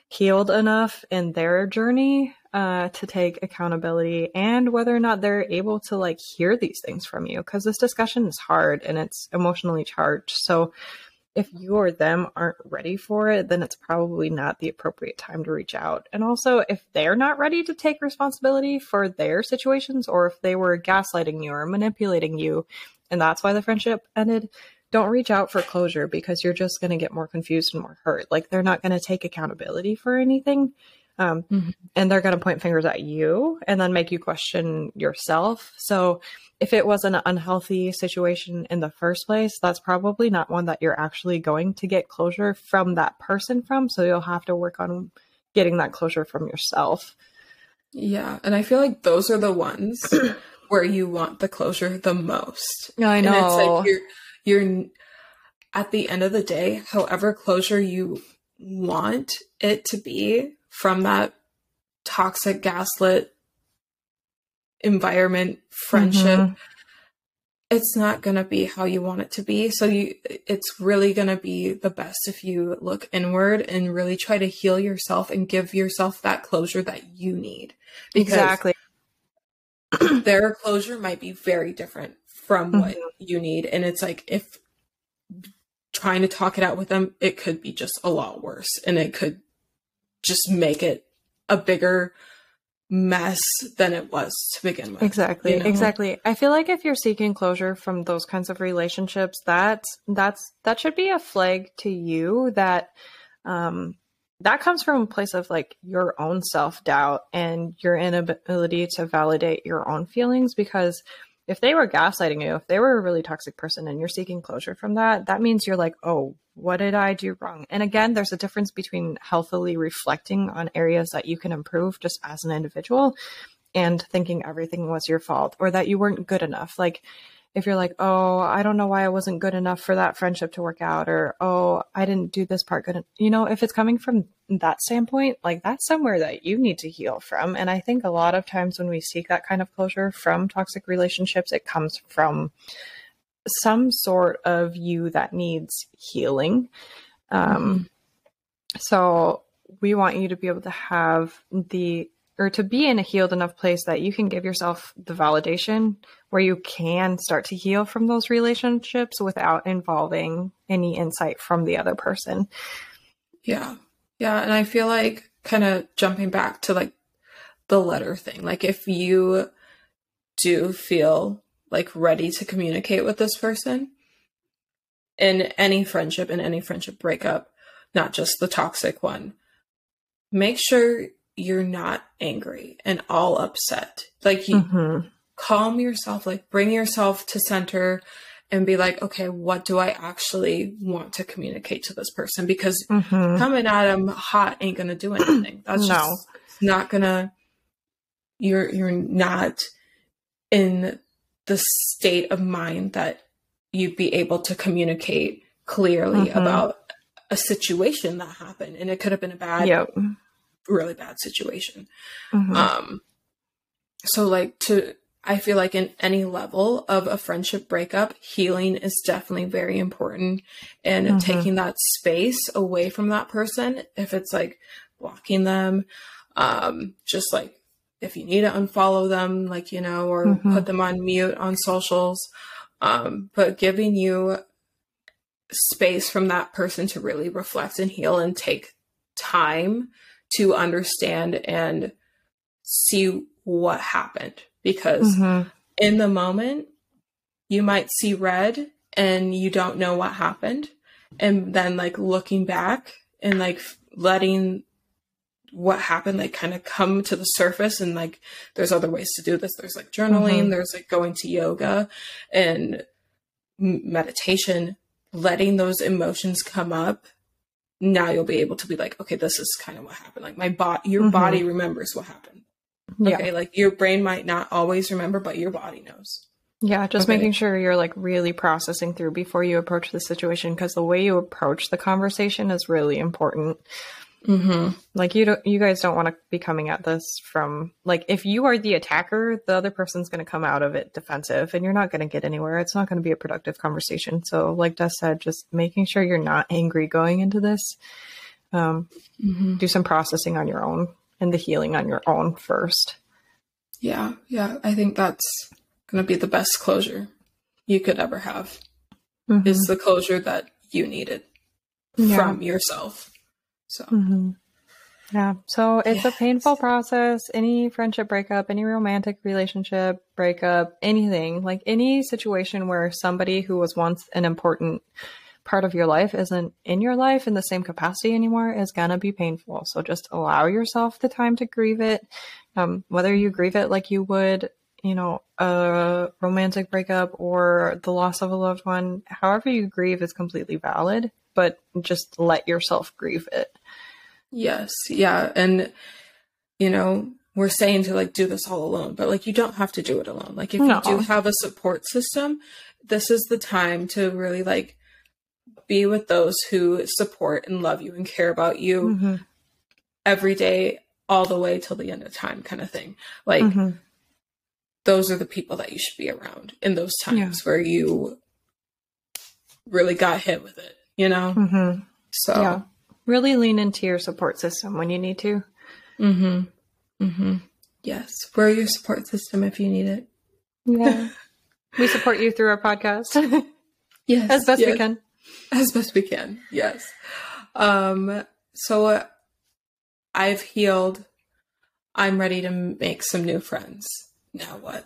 healed enough in their journey uh, to take accountability and whether or not they're able to like hear these things from you because this discussion is hard and it's emotionally charged. So, if you or them aren't ready for it, then it's probably not the appropriate time to reach out. And also, if they're not ready to take responsibility for their situations, or if they were gaslighting you or manipulating you, and that's why the friendship ended, don't reach out for closure because you're just going to get more confused and more hurt. Like they're not going to take accountability for anything. Um, mm-hmm. And they're going to point fingers at you and then make you question yourself. So, if it was an unhealthy situation in the first place, that's probably not one that you're actually going to get closure from that person from. So, you'll have to work on getting that closure from yourself. Yeah. And I feel like those are the ones where you want the closure the most. I know. And it's like you're you're at the end of the day, however closure you want it to be from that toxic gaslit environment, friendship, mm-hmm. it's not going to be how you want it to be. So you it's really going to be the best if you look inward and really try to heal yourself and give yourself that closure that you need. Because exactly. Their closure might be very different from what mm-hmm. you need. And it's like if trying to talk it out with them, it could be just a lot worse and it could just make it a bigger mess than it was to begin with. Exactly. You know? Exactly. I feel like if you're seeking closure from those kinds of relationships, that's that's that should be a flag to you that um that comes from a place of like your own self doubt and your inability to validate your own feelings because if they were gaslighting you, if they were a really toxic person and you're seeking closure from that, that means you're like, oh, what did I do wrong? And again, there's a difference between healthily reflecting on areas that you can improve just as an individual and thinking everything was your fault or that you weren't good enough. Like, if you're like, oh, I don't know why I wasn't good enough for that friendship to work out, or oh, I didn't do this part good, you know, if it's coming from that standpoint, like that's somewhere that you need to heal from. And I think a lot of times when we seek that kind of closure from toxic relationships, it comes from some sort of you that needs healing. Um. So we want you to be able to have the or to be in a healed enough place that you can give yourself the validation where you can start to heal from those relationships without involving any insight from the other person. Yeah. Yeah. And I feel like kind of jumping back to like the letter thing, like if you do feel like ready to communicate with this person in any friendship, in any friendship breakup, not just the toxic one, make sure you're not angry and all upset. Like you mm-hmm. calm yourself, like bring yourself to center and be like, okay, what do I actually want to communicate to this person? Because mm-hmm. coming at them hot ain't gonna do anything. That's no. just not gonna. You're you're not in the state of mind that you'd be able to communicate clearly mm-hmm. about a situation that happened, and it could have been a bad yep really bad situation. Mm-hmm. Um, so like to I feel like in any level of a friendship breakup, healing is definitely very important. And Mhm. taking that space away from that person, if it's like blocking them, um, just like if you need to unfollow them, like, you know, or Mhm. put them on mute on socials, um, but giving you space from that person to really reflect and heal and take time to understand and see what happened because Mhm. in the moment you might see red and you don't know what happened and then like looking back and like letting what happened like kind of come to the surface and like there's other ways to do this there's like journaling Mhm. there's like going to yoga and meditation letting those emotions come up now you'll be able to be like okay this is kind of what happened like my body your Mhm. body remembers what happened Yeah. okay like your brain might not always remember but your body knows Yeah, just Okay. making sure you're like really processing through before you approach the situation because the way you approach the conversation is really important. Mm-hmm. Like you don't you guys don't want to be coming at this from like if you are the attacker, the other person's going to come out of it defensive and you're not going to get anywhere. It's not going to be a productive conversation. So like Des said, just making sure you're not angry going into this. Um, Mm-hmm. do some processing on your own and the healing on your own first. yeah yeah i think that's gonna be the best closure you could ever have Mhm. is the closure that you needed Yeah. from yourself so hmm Yeah. So it's a painful process. Any friendship breakup, any romantic relationship breakup, anything like any situation where somebody who was once an important part of your life isn't in your life in the same capacity anymore is going to be painful. So just allow yourself the time to grieve it. Um, whether you grieve it like you would, you know, a romantic breakup or the loss of a loved one, however you grieve is completely valid, but just let yourself grieve it. Yes, yeah, and you know, we're saying to like do this all alone, but like you don't have to do it alone. Like if No. you do have a support system, this is the time to really like be with those who support and love you and care about you Mhm. every day all the way till the end of time kind of thing. Like Mhm. those are the people that you should be around in those times where you really got hit with it, you know? Mhm. So Yeah. Really lean into your support system when you need to. Mm-hmm. Mm-hmm. Yes. We're your support system if you need it. Yeah. we support you through our podcast Yes. as best we can. As best we can. Yes. Um, so uh, I've healed. I'm ready to make some new friends. Now what?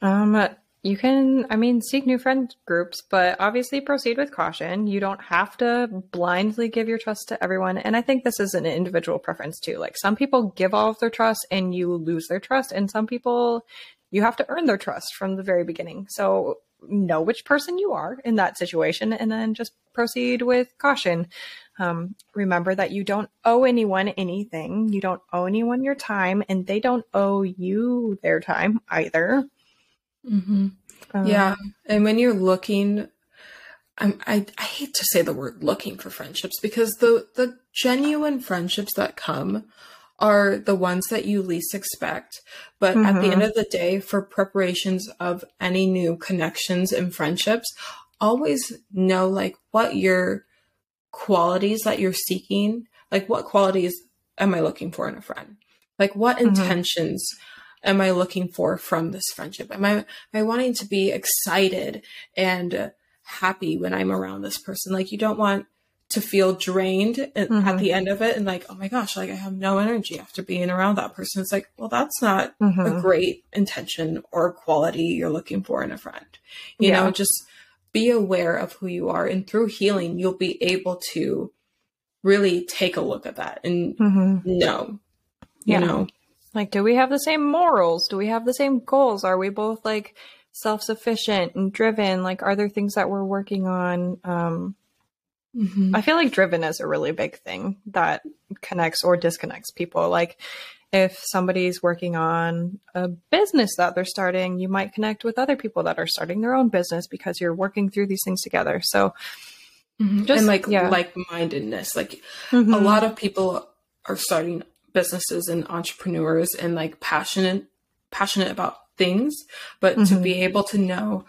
Um, you can, I mean, seek new friend groups, but obviously proceed with caution. You don't have to blindly give your trust to everyone. And I think this is an individual preference too. Like some people give all of their trust and you lose their trust, and some people you have to earn their trust from the very beginning. So know which person you are in that situation and then just proceed with caution. Um, remember that you don't owe anyone anything. You don't owe anyone your time, and they don't owe you their time either. Mm-hmm. Um, yeah. And when you're looking, I'm, I, I hate to say the word looking for friendships because the, the genuine friendships that come are the ones that you least expect. But at the end of the day, for preparations of any new connections and friendships, always know like what your qualities that you're seeking, like what qualities am I looking for in a friend? Like what Mhm. intentions am I looking for from this friendship? Am I am I wanting to be excited and happy when I'm around this person? Like you don't want to feel drained at, at the end of it and like, oh my gosh, like I have no energy after being around that person. It's like, well, that's not a Mhm. great intention or quality you're looking for in a friend. You Yeah. know, just be aware of who you are. And through healing, you'll be able to really take a look at that and Mhm. know, Yeah. you know, Like, do we have the same morals? Do we have the same goals? Are we both like self sufficient and driven? Like, are there things that we're working on? Um, Mhm. I feel like driven is a really big thing that connects or disconnects people. Like, if somebody's working on a business that they're starting, you might connect with other people that are starting their own business because you're working through these things together. So, Mhm. Just- and like yeah. like mindedness. Like a Mhm. lot of people are starting businesses and entrepreneurs and like passionate passionate about things, but to Mhm. be able to know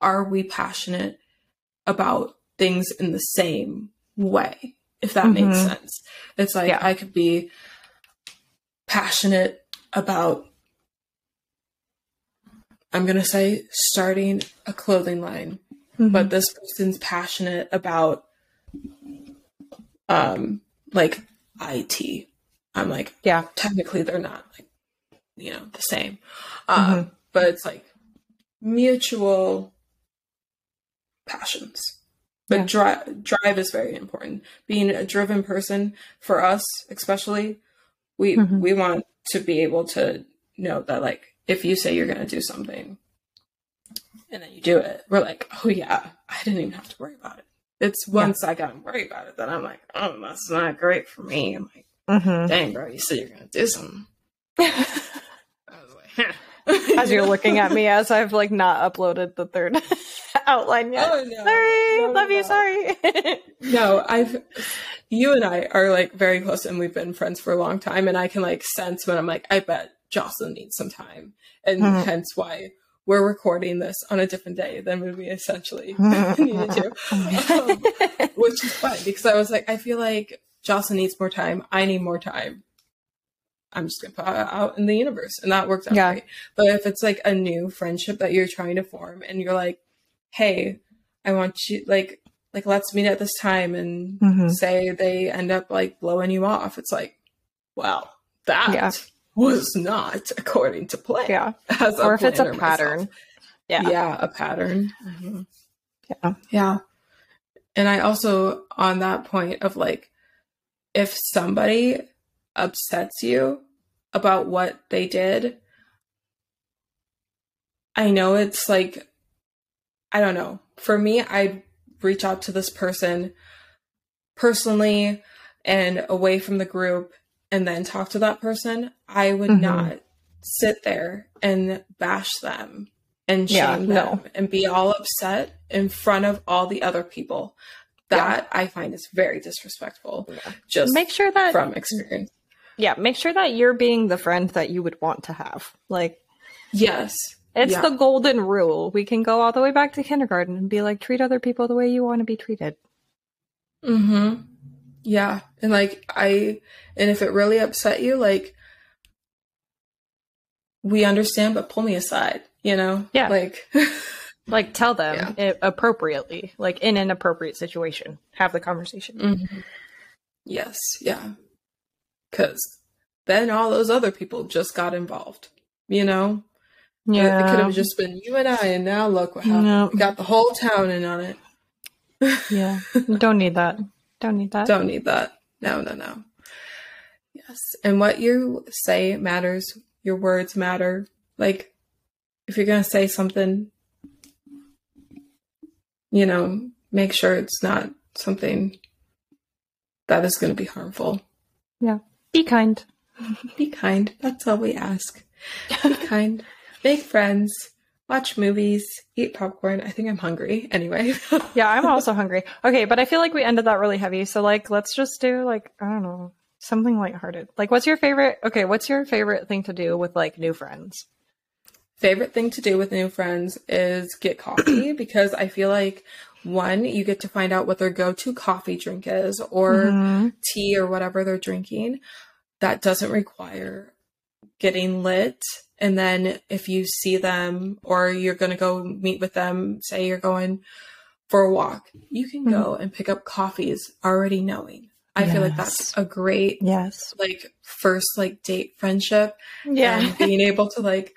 are we passionate about things in the same way, if that makes Mhm. sense. It's like Yeah. I could be passionate about I'm going to say starting a clothing line, Mhm. but this person's passionate about um like IT. I'm like yeah, technically they're not like you know the same. Um, Mhm. but it's like mutual passions. But Yeah. drive drive is very important. Being a driven person for us especially we Mhm. we want to be able to know that like if you say you're going to do something and then you do it we're like oh yeah i didn't even have to worry about it. It's once i got worried about it that i'm like oh that's not great for me. I'm like Mhm. dang bro you said you're to do something I was like, as you're looking at me as I've like not uploaded the third outline yet. Oh no! sorry, No, love no. you. Sorry. No, I've. You and I are like very close, and we've been friends for a long time. And I can like sense when I'm like, I bet Jocelyn needs some time, and Mhm. hence why we're recording this on a different day than we essentially needed to, um, which is fine because I was like, I feel like Jocelyn needs more time. I need more time. I'm just gonna put out in the universe, and that works out Yeah. great. But if it's like a new friendship that you're trying to form, and you're like, "Hey, I want you like like let's meet at this time," and Mhm. say they end up like blowing you off, it's like, well, that Yeah. was not according to plan. yeah. as Or if it's a pattern. myself. Yeah. yeah, a pattern. Mhm. Yeah. Yeah. And I also, on that point of like, if somebody upsets you about what they did, I know it's like, I don't know. For me, I'd reach out to this person personally and away from the group and then talk to that person. I would Mhm. not sit there and bash them and shame Yeah, them no. and be all upset in front of all the other people. That I find is very disrespectful. Yeah. Just Make sure that from experience. yeah, make sure that you're being the friend that you would want to have. Like Yes. it's Yeah. the golden rule. We can go all the way back to kindergarten and be like, treat other people the way you want to be treated. Mm-hmm. Yeah. And like I and if it really upset you, like we understand, but pull me aside, you know? Yeah. Like Like tell them it appropriately, like in an appropriate situation. Have the conversation. Mhm. Yes, yeah. Cause then all those other people just got involved. You know? It- It, could have just been you and I and now look what happened. Yeah. We got the whole town in on it. yeah. Don't need that. Don't need that. Don't need that. No, no, no. Yes. And what you say matters. Your words matter. Like, if you're going to say something, you know, make sure it's not something that is going to be harmful. Yeah. Be kind. Be kind. That's all we ask. Be kind. Make friends. Watch movies. Eat popcorn. I think I'm hungry. Anyway. Yeah, I'm also hungry. Okay, but I feel like we ended that really heavy. So like let's just do like I don't know, something lighthearted. Like what's your favorite okay, what's your favorite thing to do with like new friends? Favorite thing to do with new friends is get coffee because I feel like one, you get to find out what their go-to coffee drink is or Mhm. tea or whatever they're drinking. That doesn't require getting lit. And then if you see them or you're going to go meet with them, say you're going for a walk, you can go and pick up coffees already knowing. I feel like that's a great Yes. like first like date friendship Yeah. being able to like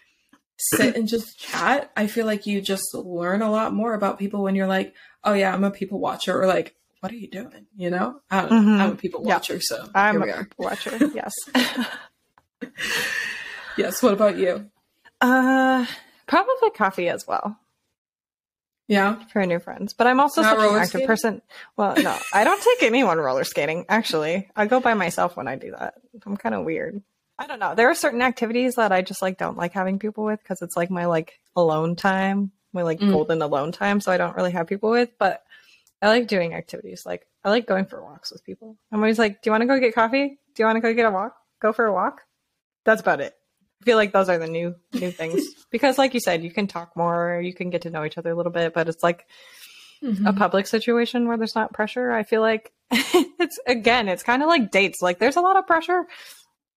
sit and just chat i feel like you just learn a lot more about people when you're like oh yeah i'm a people watcher or like what are you doing you know I Mhm. i'm a people Yeah. watcher so I'm here a are people watcher. Yes. yes what about you uh probably coffee as well yeah for new friends. But I'm also Not such an active skating? person. Well, no, I don't take anyone roller skating, actually. I go by myself when I do that. I'm kind of weird. I don't know. There are certain activities that I just like don't like having people with because it's like my like alone time, my like Mm. golden alone time. So I don't really have people with, but I like doing activities. Like I like going for walks with people. I'm always like, "Do you want to go get coffee? Do you want to go get a walk? Go for a walk." That's about it. I feel like those are the new new things because, like you said, you can talk more, you can get to know each other a little bit, but it's like Mm-hmm. a public situation where there's not pressure. I feel like it's again, it's kind of like dates. Like there's a lot of pressure.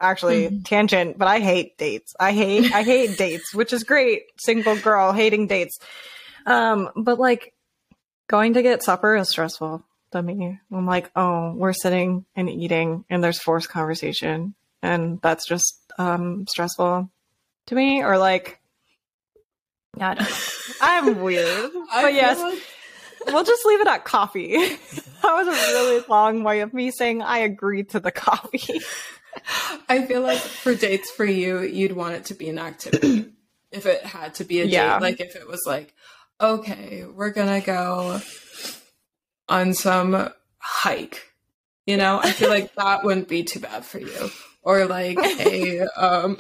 Actually, Mhm. tangent, but I hate dates. I hate I hate dates, which is great. Single girl hating dates. Um, but like going to get supper is stressful to me. I'm like, oh, we're sitting and eating and there's forced conversation and that's just um stressful to me or like I don't know. I'm weird. But yes, like- we'll just leave it at coffee. that was a really long way of me saying I agreed to the coffee. I feel like for dates for you, you'd want it to be an activity. if it had to be a Yeah. date, like if it was like, okay, we're gonna go on some hike. You know, I feel like that wouldn't be too bad for you. Or like a um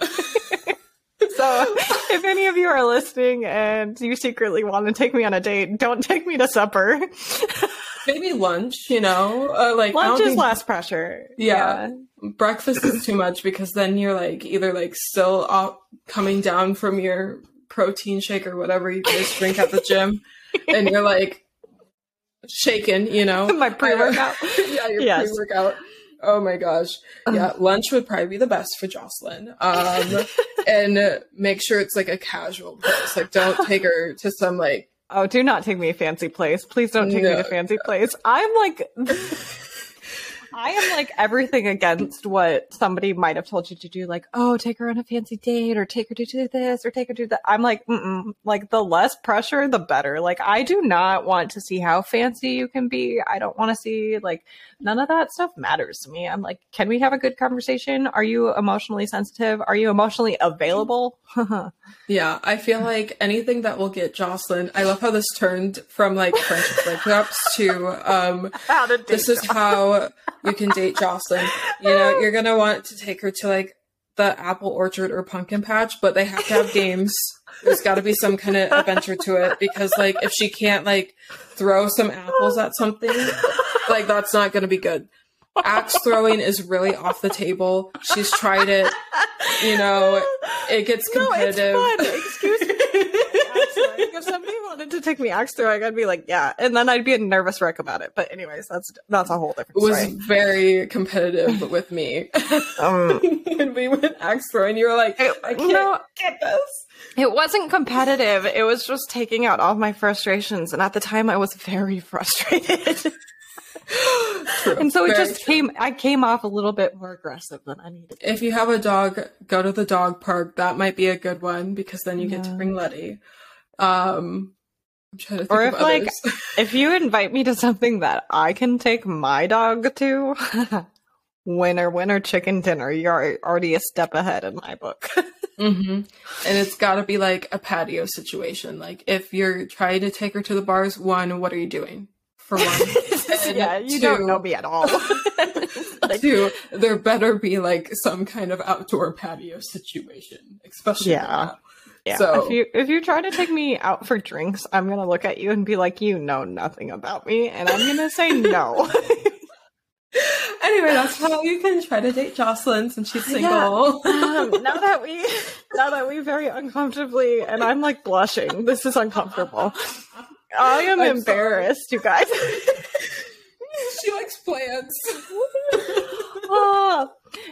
So if any of you are listening and you secretly want to take me on a date, don't take me to supper. maybe lunch, you know? Uh, like Lunch is think less pressure. Yeah. breakfast is too much because then you're like either like still up, coming down from your protein shake or whatever you guys drink at the gym and you're like shaken, you know? My pre-workout. yeah, your Yes. pre-workout. Oh my gosh. Yeah, lunch would probably be the best for Jocelyn. Um, and make sure it's like a casual place. Like, don't take her to some like Oh, do not take me to fancy place. Please don't take me to fancy place. I'm like I am like everything against what somebody might have told you to do, like, oh, take her on a fancy date or take her to do this or take her to that. I'm like, mm-mm. like the less pressure, the better. Like, I do not want to see how fancy you can be. I don't want to see like none of that stuff matters to me. I'm like, can we have a good conversation? Are you emotionally sensitive? Are you emotionally available? Yeah, I feel like anything that will get Jocelyn. I love how this turned from like friendship breakups to um how to date this is how you can date Jocelyn. You know, you're gonna want to take her to like the apple orchard or pumpkin patch, but they have to have games. There's got to be some kind of adventure to it because, like, if she can't like throw some apples at something, like that's not gonna be good. Axe throwing is really off the table. She's tried it. You know, it gets competitive. No, it's fun. Excuse me. Axe throwing. if somebody wanted to take me axe throwing, I'd be like, yeah, and then I'd be a nervous wreck about it. But anyways, that's that's a whole different It was story. very competitive with me. Um, and we went axe throwing. You were like, I can't no, get this. it wasn't competitive. It was just taking out all my frustrations, and at the time, I was very frustrated, True. and so it Very just true. came. I came off a little bit more aggressive than I needed. If you have a dog, go to the dog park. That might be a good one because then you get to bring Letty. Um, Or if, like. If you invite me to something that I can take my dog to, winner, winner, chicken dinner, you're already a step ahead in my book. hmm and it's got to be like a patio situation. Like if you're trying to take her to the bars, one, what are you doing? For one, yeah, you two- don't know me at all. Like, Two, there better be like some kind of outdoor patio situation, especially Yeah. Now. yeah. So- if you if you try to take me out for drinks, I'm gonna look at you and be like, you know nothing about me, and I'm gonna say no. Anyway, that's how you can try to date Jocelyn since she's single. um, now that we now that we very uncomfortably and I'm like blushing. This is uncomfortable. I am I'm embarrassed, you guys. she likes plants. Ah.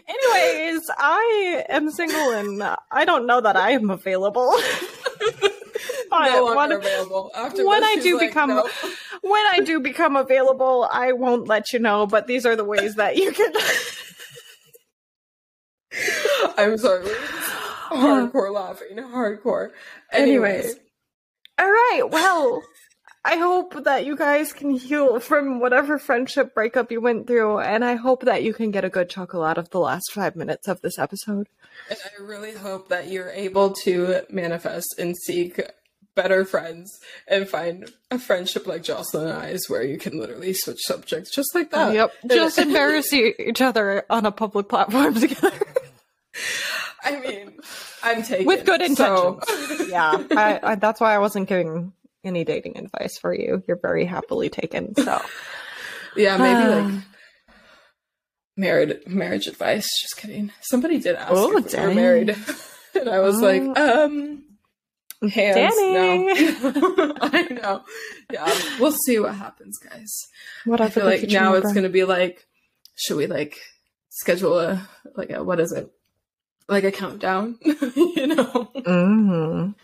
Anyways, I am single and I don't know that I am available. No when, available. After when this, I do like, become when I do become available, I won't let you know. But these are the ways that you can. I'm sorry. hardcore laughing. Hardcore. Anyway. Anyways. All right. Well, I hope that you guys can heal from whatever friendship breakup you went through, and I hope that you can get a good chuckle out of the last five minutes of this episode. And I really hope that you're able to manifest and seek better friends and find a friendship like Jocelyn and I's where you can literally switch subjects just like that. yep. Just embarrass each other on a public platform together I mean, I'm taking with good so- intentions. yeah. I, I, that's why I wasn't giving any dating advice for you. You're very happily taken. So. yeah, maybe like married marriage advice. Just kidding. Somebody did ask Oh, if we were married. and I was like, Oh. um, hands. Danny. No, I know. Yeah, we'll see what happens, guys. What I feel like now it's gonna be like, should we like schedule a like a what is it? Like a countdown, you know? Mhm.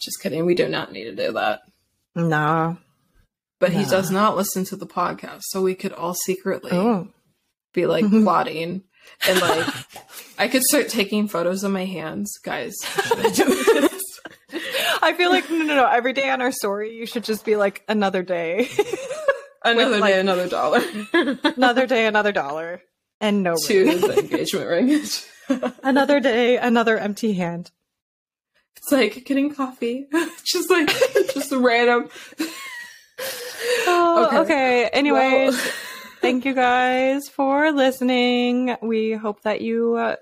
Just kidding. We do not need to do that. Nah. But he does not listen to the podcast, so we could all secretly Oh. be like plotting and like I could start taking photos of my hands, guys. I? I feel like no, no, no. Every day on our story, you should just be like another day, another like- day, another dollar. another day, another dollar, and no to ring. the engagement ring. another day, another empty hand. It's like getting coffee. just like just random. Oh, Okay. okay. Anyways, Well- thank you guys for listening. We hope that you uh,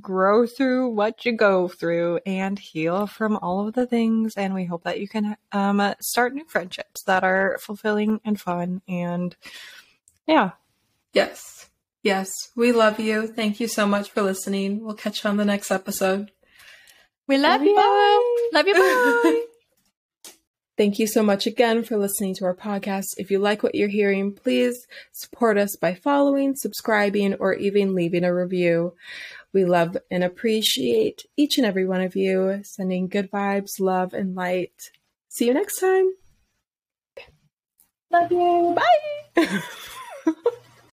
grow through what you go through and heal from all of the things. And we hope that you can um, start new friendships that are fulfilling and fun. And yeah, Yes. Yes. We love you. Thank you so much for listening. We'll catch you on the next episode. We love you. Love you. Bye. Thank you so much again for listening to our podcast. If you like what you're hearing, please support us by following, subscribing, or even leaving a review. We love and appreciate each and every one of you, sending good vibes, love, and light. See you next time. Love you. Bye.